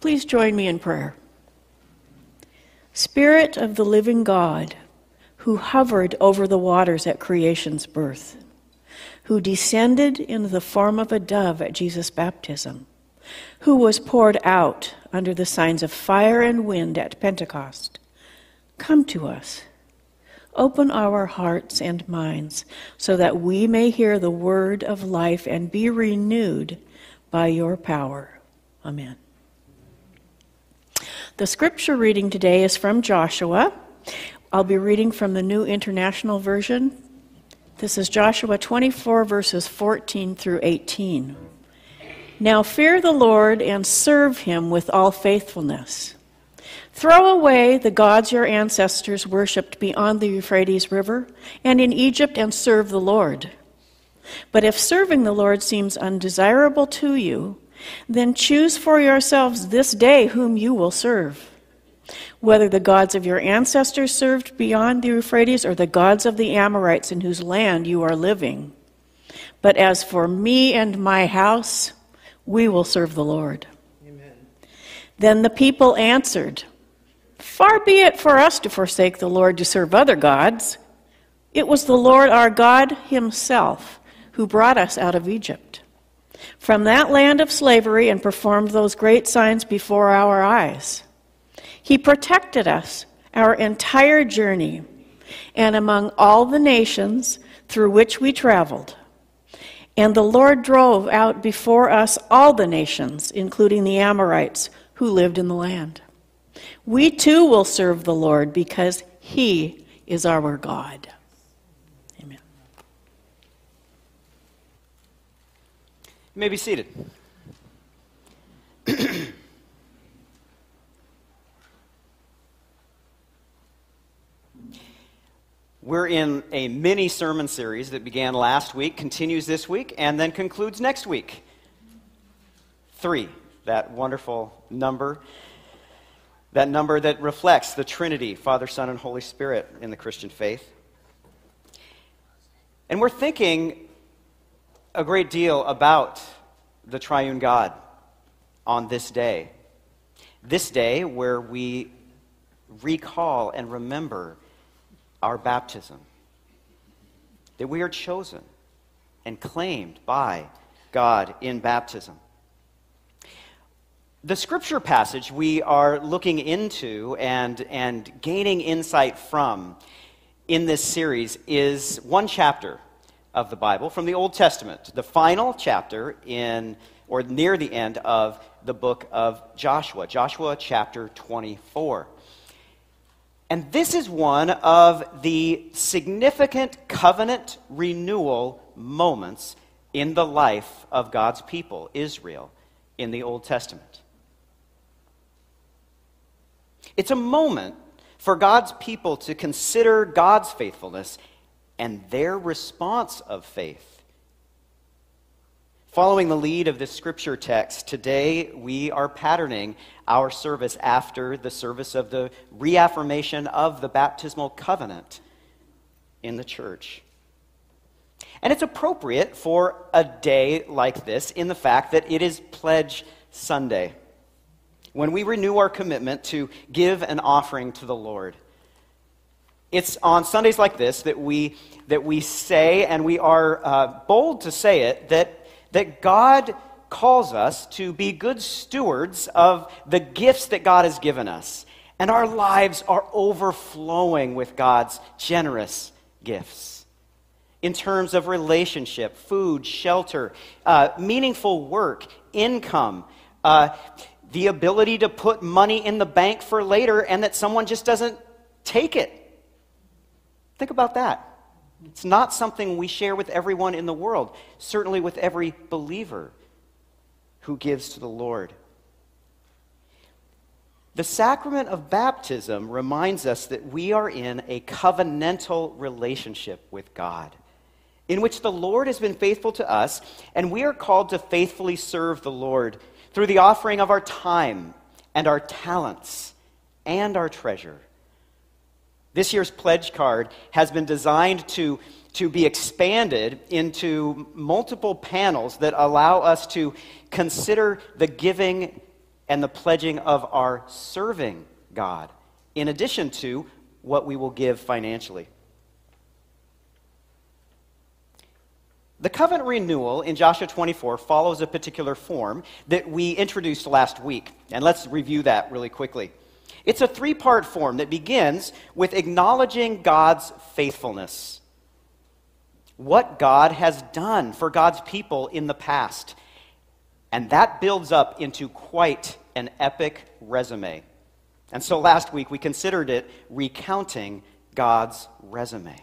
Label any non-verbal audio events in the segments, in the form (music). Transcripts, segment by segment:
Please join me in prayer. Spirit of the living God, who hovered over the waters at creation's birth, who descended in the form of a dove at Jesus' baptism, who was poured out under the signs of fire and wind at Pentecost, come to us. Open our hearts and minds so that we may hear the word of life and be renewed by your power. Amen. The scripture reading today is from Joshua. I'll be reading from the New International Version. This is Joshua 24, verses 14 through 18. Now fear the Lord and serve him with all faithfulness. Throw away the gods your ancestors worshipped beyond the Euphrates River and in Egypt and serve the Lord. But if serving the Lord seems undesirable to you, then choose for yourselves this day whom you will serve whether the gods of your ancestors served beyond the Euphrates or the gods of the Amorites in whose land you are living. But as for me and my house, we will serve the Lord. Amen. Then the people answered, Far be it for us to forsake the Lord to serve other gods. It was the Lord our God Himself who brought us out of Egypt, from that land of slavery, and performed those great signs before our eyes. He protected us our entire journey and among all the nations through which we traveled. And the Lord drove out before us all the nations, including the Amorites who lived in the land. We too will serve the Lord because he is our God. You may be seated. (clears throat) We're in a mini sermon series that began last week, continues this week, and then concludes next week. Three, that wonderful number, that number that reflects the Trinity, Father, Son, and Holy Spirit in the Christian faith. And we're thinking a great deal about the triune God on this day. This day where we recall and remember our baptism. That we are chosen and claimed by God in baptism. The scripture passage we are looking into and, and gaining insight from in this series is one chapter of the Bible from the Old Testament, the final chapter in or near the end of the book of Joshua, Joshua chapter 24. And this is one of the significant covenant renewal moments in the life of God's people, Israel, in the Old Testament. It's a moment for God's people to consider God's faithfulness and their response of faith Following the lead of this scripture text, today we are patterning our service after the service of the reaffirmation of the baptismal covenant in the church. And it's appropriate for a day like this in the fact that it is Pledge Sunday, when we renew our commitment to give an offering to the Lord. It's on Sundays like this that we, that we say, and we are uh, bold to say it, that that God calls us to be good stewards of the gifts that God has given us. And our lives are overflowing with God's generous gifts in terms of relationship, food, shelter, uh, meaningful work, income, uh, the ability to put money in the bank for later and that someone just doesn't take it. Think about that. It's not something we share with everyone in the world, certainly with every believer who gives to the Lord. The sacrament of baptism reminds us that we are in a covenantal relationship with God, in which the Lord has been faithful to us, and we are called to faithfully serve the Lord through the offering of our time and our talents and our treasure. This year's pledge card has been designed to, to be expanded into multiple panels that allow us to consider the giving and the pledging of our serving God, in addition to what we will give financially. The covenant renewal in Joshua 24 follows a particular form that we introduced last week. And let's review that really quickly. It's a three part form that begins with acknowledging God's faithfulness. What God has done for God's people in the past. And that builds up into quite an epic resume. And so last week we considered it recounting God's resume.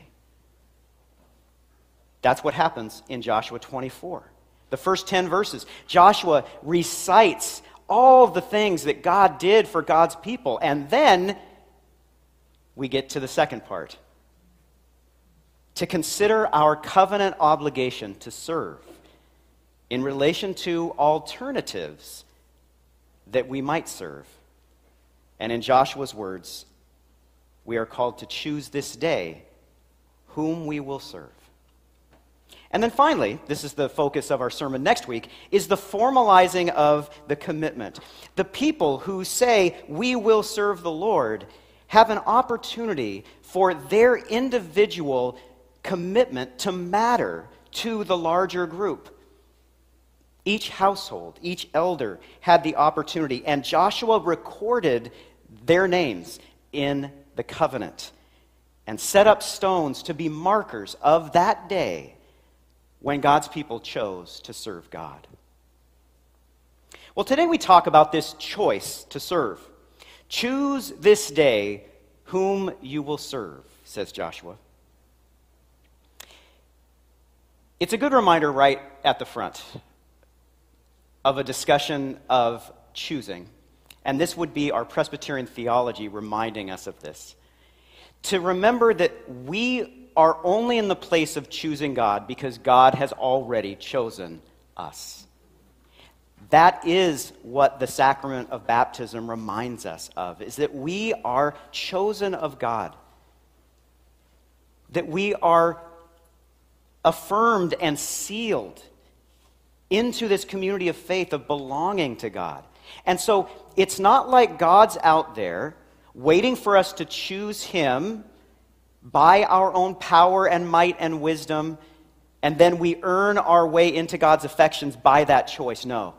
That's what happens in Joshua 24. The first 10 verses. Joshua recites all the things that God did for God's people. And then we get to the second part to consider our covenant obligation to serve in relation to alternatives that we might serve. And in Joshua's words, we are called to choose this day whom we will serve. And then finally, this is the focus of our sermon next week, is the formalizing of the commitment. The people who say, We will serve the Lord, have an opportunity for their individual commitment to matter to the larger group. Each household, each elder had the opportunity, and Joshua recorded their names in the covenant and set up stones to be markers of that day when God's people chose to serve God. Well, today we talk about this choice to serve. Choose this day whom you will serve, says Joshua. It's a good reminder right at the front of a discussion of choosing. And this would be our Presbyterian theology reminding us of this. To remember that we are only in the place of choosing God because God has already chosen us. That is what the sacrament of baptism reminds us of is that we are chosen of God. That we are affirmed and sealed into this community of faith of belonging to God. And so it's not like God's out there waiting for us to choose him by our own power and might and wisdom, and then we earn our way into God's affections by that choice. No.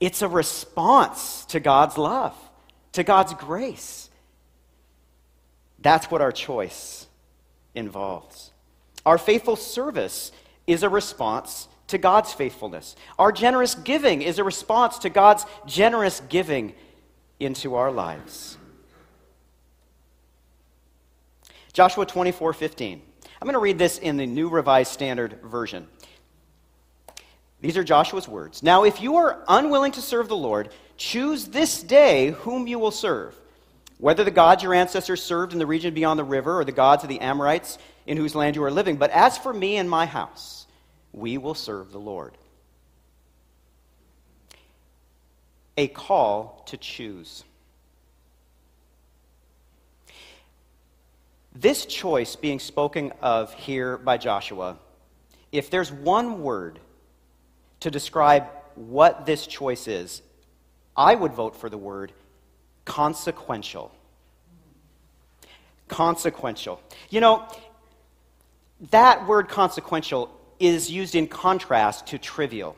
It's a response to God's love, to God's grace. That's what our choice involves. Our faithful service is a response to God's faithfulness. Our generous giving is a response to God's generous giving into our lives. Joshua 24 15. I'm going to read this in the New Revised Standard Version. These are Joshua's words. Now, if you are unwilling to serve the Lord, choose this day whom you will serve, whether the gods your ancestors served in the region beyond the river or the gods of the Amorites in whose land you are living. But as for me and my house, we will serve the Lord. A call to choose. This choice being spoken of here by Joshua, if there's one word to describe what this choice is, I would vote for the word consequential. Consequential. You know, that word consequential is used in contrast to trivial.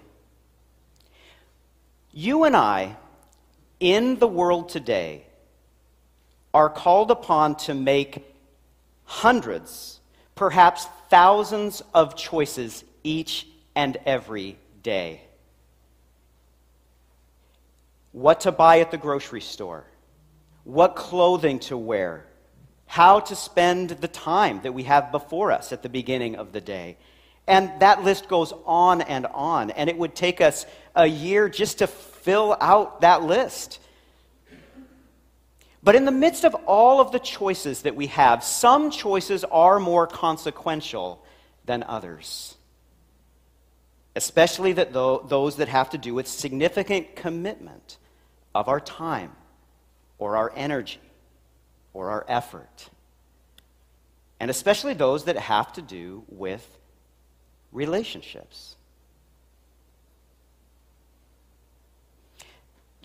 You and I, in the world today, are called upon to make hundreds, perhaps thousands of choices each and every day. What to buy at the grocery store, what clothing to wear, how to spend the time that we have before us at the beginning of the day. And that list goes on and on. And it would take us a year just to fill out that list. But in the midst of all of the choices that we have, some choices are more consequential than others. Especially that those that have to do with significant commitment of our time or our energy or our effort. And especially those that have to do with relationships.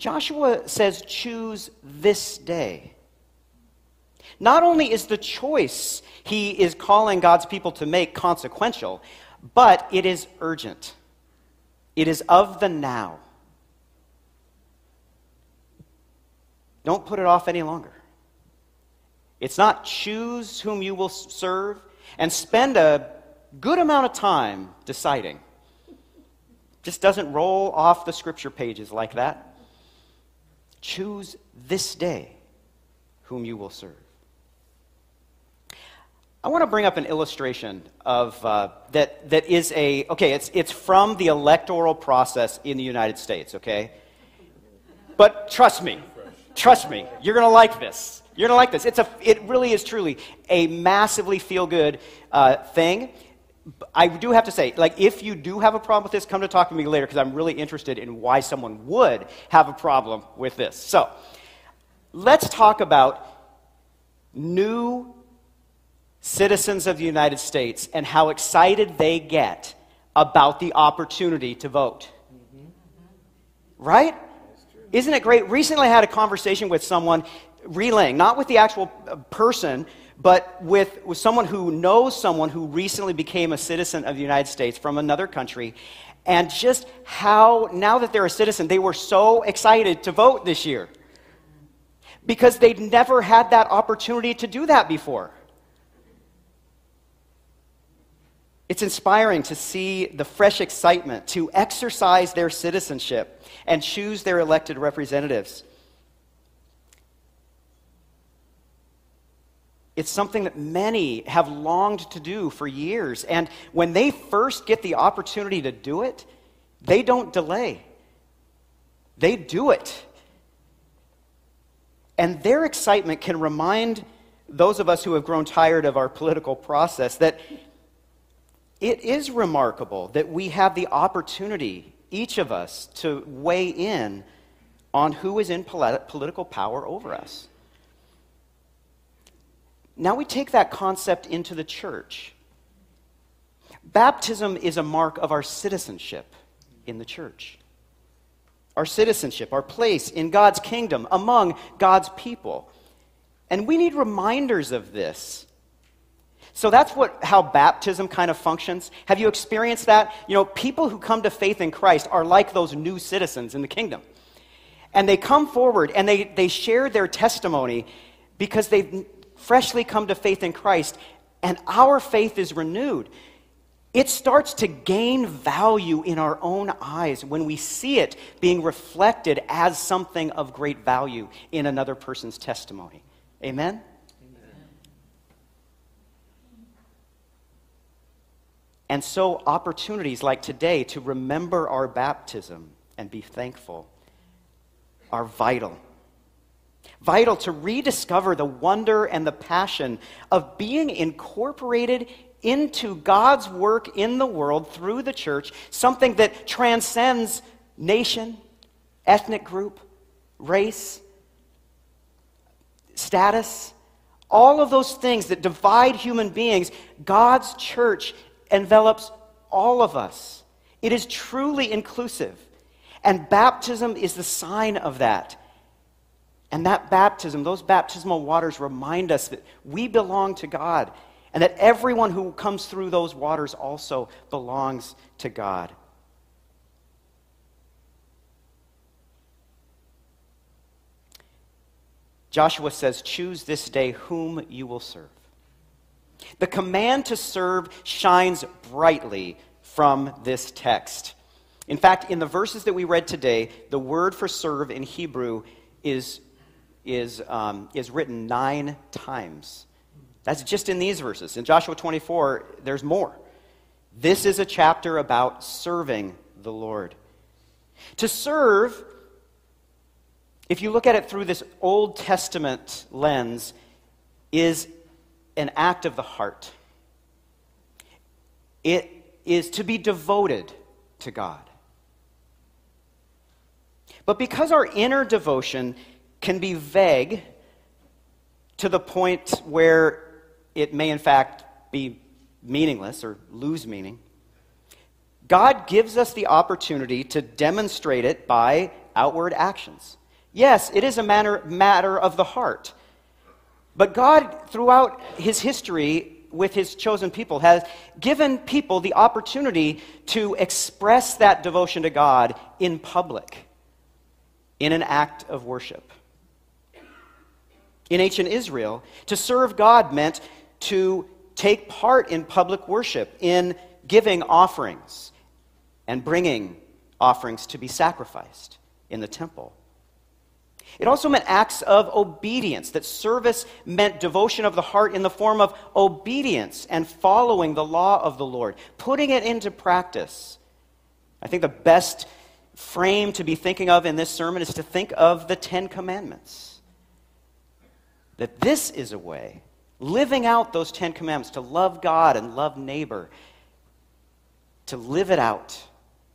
Joshua says, choose this day. Not only is the choice he is calling God's people to make consequential, but it is urgent. It is of the now. Don't put it off any longer. It's not choose whom you will serve and spend a good amount of time deciding. Just doesn't roll off the scripture pages like that. Choose this day whom you will serve. I want to bring up an illustration of uh, that, that is a, okay, it's, it's from the electoral process in the United States, okay? But trust me, trust me, you're going to like this. You're going to like this. It's a, it really is truly a massively feel good uh, thing. I do have to say, like, if you do have a problem with this, come to talk to me later because I'm really interested in why someone would have a problem with this. So, let's talk about new citizens of the United States and how excited they get about the opportunity to vote. Right? Isn't it great? Recently, I had a conversation with someone relaying, not with the actual uh, person, but with, with someone who knows someone who recently became a citizen of the United States from another country, and just how, now that they're a citizen, they were so excited to vote this year because they'd never had that opportunity to do that before. It's inspiring to see the fresh excitement to exercise their citizenship and choose their elected representatives. It's something that many have longed to do for years. And when they first get the opportunity to do it, they don't delay. They do it. And their excitement can remind those of us who have grown tired of our political process that it is remarkable that we have the opportunity, each of us, to weigh in on who is in political power over us. Now we take that concept into the church. Baptism is a mark of our citizenship in the church. Our citizenship, our place in God's kingdom among God's people. And we need reminders of this so that's what, how baptism kind of functions. Have you experienced that? You know, people who come to faith in Christ are like those new citizens in the kingdom. And they come forward and they, they share their testimony because they've freshly come to faith in Christ, and our faith is renewed. It starts to gain value in our own eyes when we see it being reflected as something of great value in another person's testimony. Amen? And so, opportunities like today to remember our baptism and be thankful are vital. Vital to rediscover the wonder and the passion of being incorporated into God's work in the world through the church, something that transcends nation, ethnic group, race, status, all of those things that divide human beings. God's church envelops all of us. It is truly inclusive. And baptism is the sign of that. And that baptism, those baptismal waters remind us that we belong to God and that everyone who comes through those waters also belongs to God. Joshua says, Choose this day whom you will serve. The command to serve shines brightly from this text. In fact, in the verses that we read today, the word for serve in Hebrew is, is, um, is written nine times. That's just in these verses. In Joshua 24, there's more. This is a chapter about serving the Lord. To serve, if you look at it through this Old Testament lens, is an act of the heart. It is to be devoted to God. But because our inner devotion can be vague to the point where it may, in fact, be meaningless or lose meaning, God gives us the opportunity to demonstrate it by outward actions. Yes, it is a matter, matter of the heart. But God, throughout his history with his chosen people, has given people the opportunity to express that devotion to God in public, in an act of worship. In ancient Israel, to serve God meant to take part in public worship, in giving offerings and bringing offerings to be sacrificed in the temple. It also meant acts of obedience, that service meant devotion of the heart in the form of obedience and following the law of the Lord, putting it into practice. I think the best frame to be thinking of in this sermon is to think of the Ten Commandments. That this is a way, living out those Ten Commandments, to love God and love neighbor, to live it out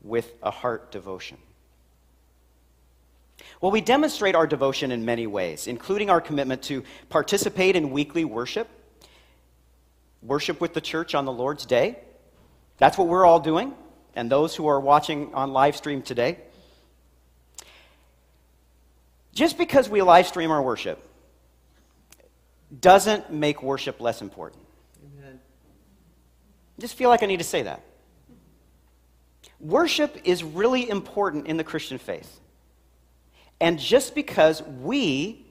with a heart devotion. Well, we demonstrate our devotion in many ways, including our commitment to participate in weekly worship, worship with the church on the Lord's Day. That's what we're all doing, and those who are watching on live stream today. Just because we live stream our worship doesn't make worship less important. Amen. I just feel like I need to say that. Worship is really important in the Christian faith. And just because we,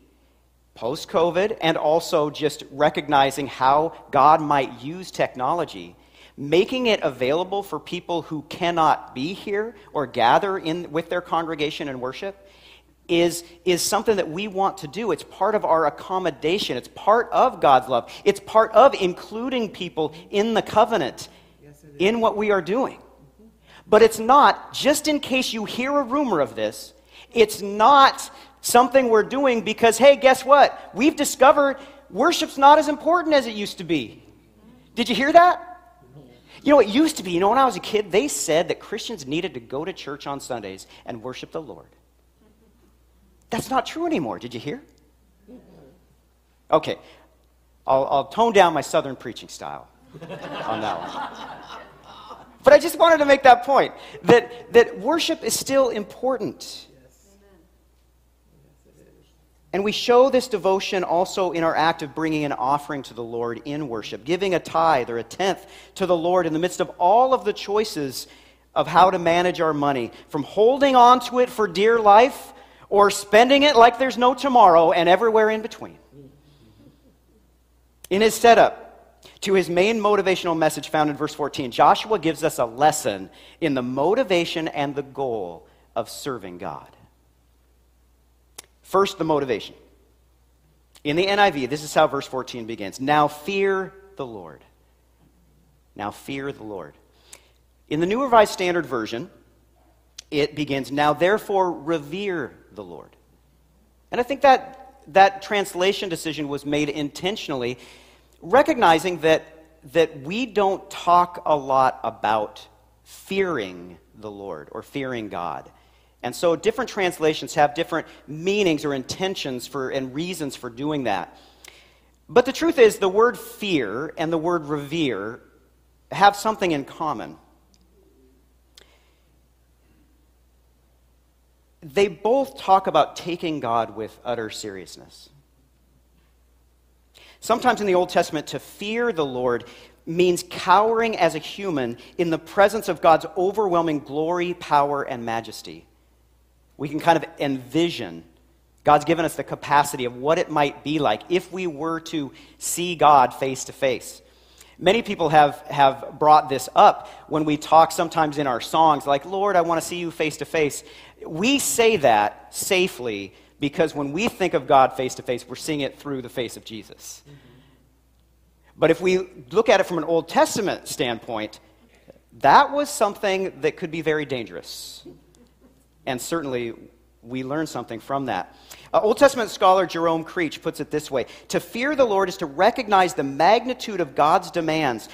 post COVID, and also just recognizing how God might use technology, making it available for people who cannot be here or gather in with their congregation and worship is, is something that we want to do. It's part of our accommodation. It's part of God's love. It's part of including people in the covenant, yes, in what we are doing. But it's not, just in case you hear a rumor of this, it's not something we're doing because, hey, guess what? We've discovered worship's not as important as it used to be. Did you hear that? You know, it used to be, you know, when I was a kid, they said that Christians needed to go to church on Sundays and worship the Lord. That's not true anymore. Did you hear? Okay, I'll, I'll tone down my southern preaching style on that one. But I just wanted to make that point that, that worship is still important. And we show this devotion also in our act of bringing an offering to the Lord in worship, giving a tithe or a tenth to the Lord in the midst of all of the choices of how to manage our money, from holding on to it for dear life or spending it like there's no tomorrow and everywhere in between. In his setup, to his main motivational message found in verse 14, Joshua gives us a lesson in the motivation and the goal of serving God. First, the motivation. In the NIV, this is how verse 14 begins Now fear the Lord. Now fear the Lord. In the New Revised Standard Version, it begins, Now therefore revere the Lord. And I think that that translation decision was made intentionally recognizing that, that we don't talk a lot about fearing the Lord or fearing God. And so different translations have different meanings or intentions for, and reasons for doing that. But the truth is, the word fear and the word revere have something in common. They both talk about taking God with utter seriousness. Sometimes in the Old Testament, to fear the Lord means cowering as a human in the presence of God's overwhelming glory, power, and majesty. We can kind of envision God's given us the capacity of what it might be like if we were to see God face to face. Many people have, have brought this up when we talk sometimes in our songs, like, Lord, I want to see you face to face. We say that safely because when we think of God face to face, we're seeing it through the face of Jesus. Mm-hmm. But if we look at it from an Old Testament standpoint, that was something that could be very dangerous. And certainly, we learn something from that. Uh, Old Testament scholar Jerome Creach puts it this way To fear the Lord is to recognize the magnitude of God's demands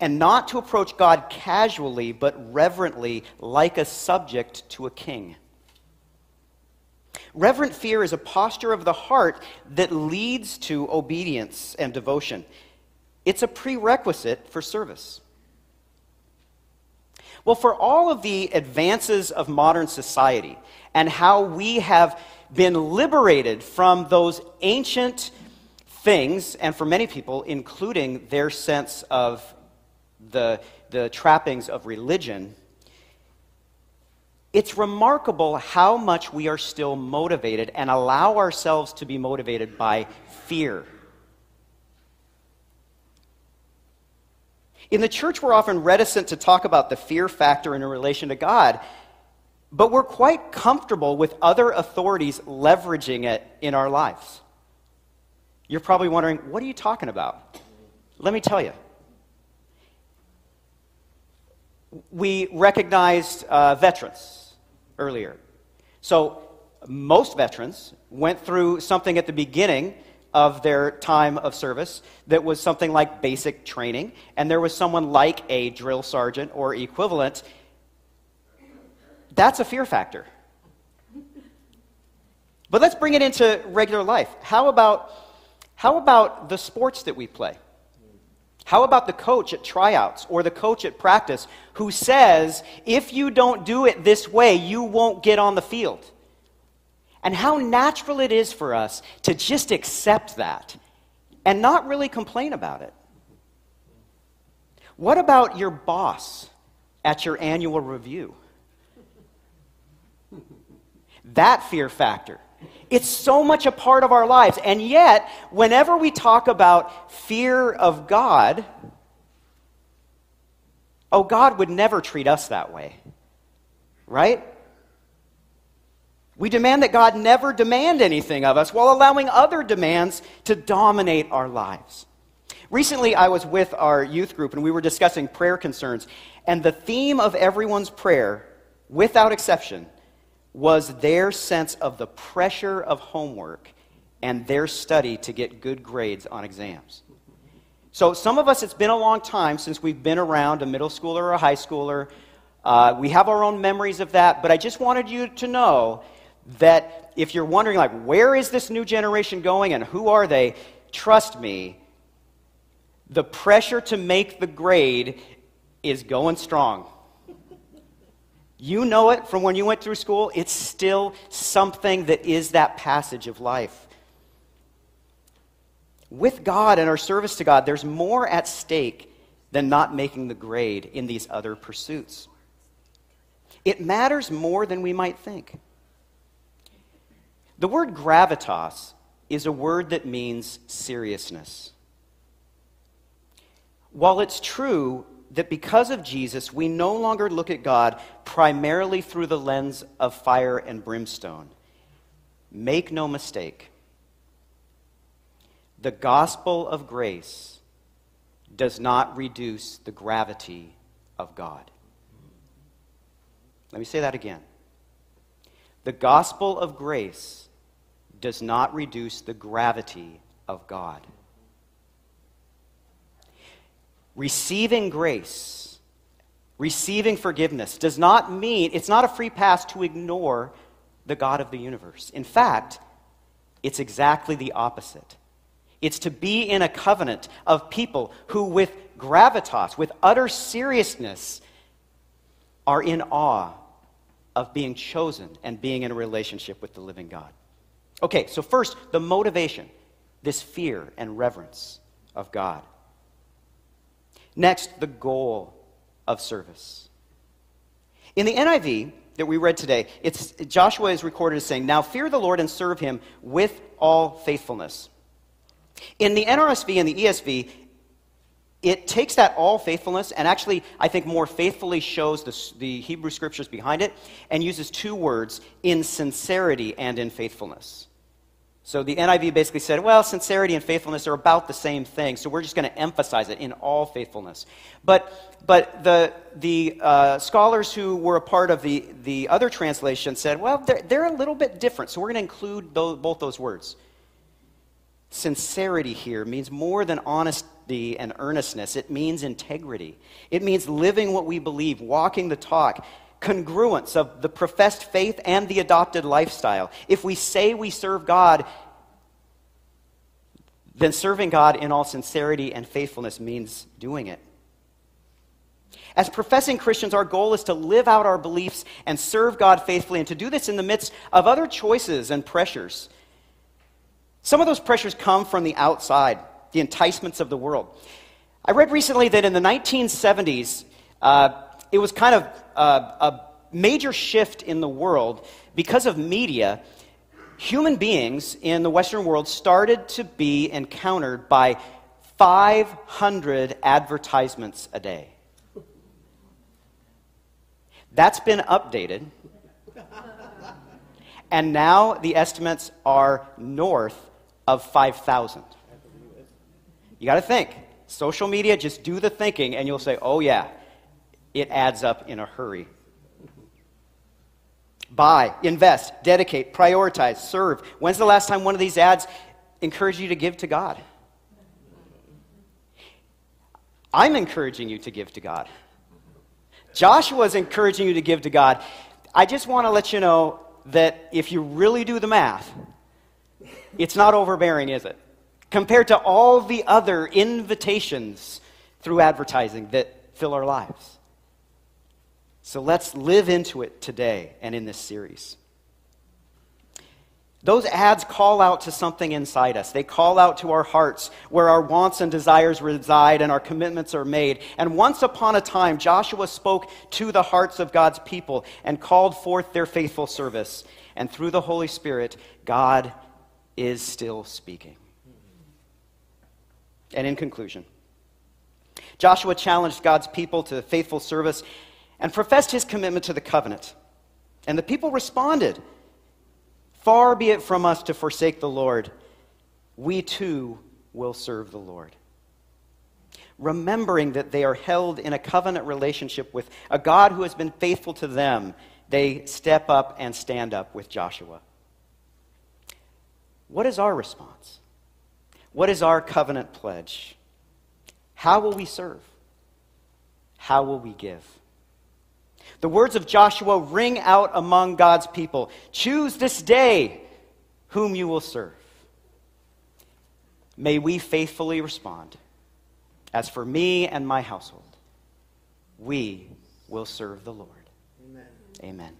and not to approach God casually, but reverently, like a subject to a king. Reverent fear is a posture of the heart that leads to obedience and devotion. It's a prerequisite for service. Well, for all of the advances of modern society and how we have been liberated from those ancient things, and for many people, including their sense of the, the trappings of religion, it's remarkable how much we are still motivated and allow ourselves to be motivated by fear. In the church, we're often reticent to talk about the fear factor in relation to God, but we're quite comfortable with other authorities leveraging it in our lives. You're probably wondering, what are you talking about? Let me tell you. We recognized uh, veterans earlier. So, most veterans went through something at the beginning of their time of service that was something like basic training, and there was someone like a drill sergeant or equivalent. That's a fear factor. But let's bring it into regular life. How about, how about the sports that we play? How about the coach at tryouts or the coach at practice who says, if you don't do it this way, you won't get on the field? and how natural it is for us to just accept that and not really complain about it. What about your boss at your annual review? That fear factor. It's so much a part of our lives. And yet, whenever we talk about fear of God, oh, God would never treat us that way. Right? We demand that God never demand anything of us while allowing other demands to dominate our lives. Recently, I was with our youth group and we were discussing prayer concerns, and the theme of everyone's prayer, without exception, was their sense of the pressure of homework and their study to get good grades on exams. So, some of us, it's been a long time since we've been around a middle schooler or a high schooler. Uh, we have our own memories of that, but I just wanted you to know that if you're wondering, like, where is this new generation going and who are they, trust me, the pressure to make the grade is going strong. You know it from when you went through school. It's still something that is that passage of life. With God and our service to God, there's more at stake than not making the grade in these other pursuits. It matters more than we might think. The word gravitas is a word that means seriousness. While it's true that because of Jesus, we no longer look at God primarily through the lens of fire and brimstone, make no mistake. The gospel of grace does not reduce the gravity of God. Let me say that again. The gospel of grace does not reduce the gravity of God. Receiving grace, receiving forgiveness, does not mean, it's not a free pass to ignore the God of the universe. In fact, it's exactly the opposite. It's to be in a covenant of people who, with gravitas, with utter seriousness, are in awe of being chosen and being in a relationship with the living God. Okay, so first, the motivation this fear and reverence of God. Next, the goal of service. In the NIV that we read today, it's, Joshua is recorded as saying, Now fear the Lord and serve him with all faithfulness. In the NRSV and the ESV, it takes that all faithfulness and actually, I think, more faithfully shows the, the Hebrew scriptures behind it and uses two words in sincerity and in faithfulness. So the NIV basically said, well, sincerity and faithfulness are about the same thing, so we're just going to emphasize it in all faithfulness. But, but the, the uh, scholars who were a part of the, the other translation said, well, they're, they're a little bit different, so we're going to include those, both those words. Sincerity here means more than honesty and earnestness, it means integrity. It means living what we believe, walking the talk congruence of the professed faith and the adopted lifestyle. If we say we serve God, then serving God in all sincerity and faithfulness means doing it. As professing Christians, our goal is to live out our beliefs and serve God faithfully, and to do this in the midst of other choices and pressures. Some of those pressures come from the outside, the enticements of the world. I read recently that in the 1970s, uh, it was kind of a, a major shift in the world because of media. Human beings in the Western world started to be encountered by 500 advertisements a day. That's been updated. And now the estimates are north of 5,000. You got to think. Social media, just do the thinking, and you'll say, oh, yeah, it adds up in a hurry. Buy, invest, dedicate, prioritize, serve. When's the last time one of these ads encouraged you to give to God? I'm encouraging you to give to God. Joshua is encouraging you to give to God. I just want to let you know that if you really do the math, it's not overbearing, is it? Compared to all the other invitations through advertising that fill our lives. So let's live into it today and in this series. Those ads call out to something inside us. They call out to our hearts where our wants and desires reside and our commitments are made. And once upon a time, Joshua spoke to the hearts of God's people and called forth their faithful service. And through the Holy Spirit, God is still speaking. And in conclusion, Joshua challenged God's people to faithful service and professed his commitment to the covenant. And the people responded Far be it from us to forsake the Lord. We too will serve the Lord. Remembering that they are held in a covenant relationship with a God who has been faithful to them, they step up and stand up with Joshua. What is our response? What is our covenant pledge? How will we serve? How will we give? The words of Joshua ring out among God's people Choose this day whom you will serve. May we faithfully respond. As for me and my household, we will serve the Lord. Amen. Amen.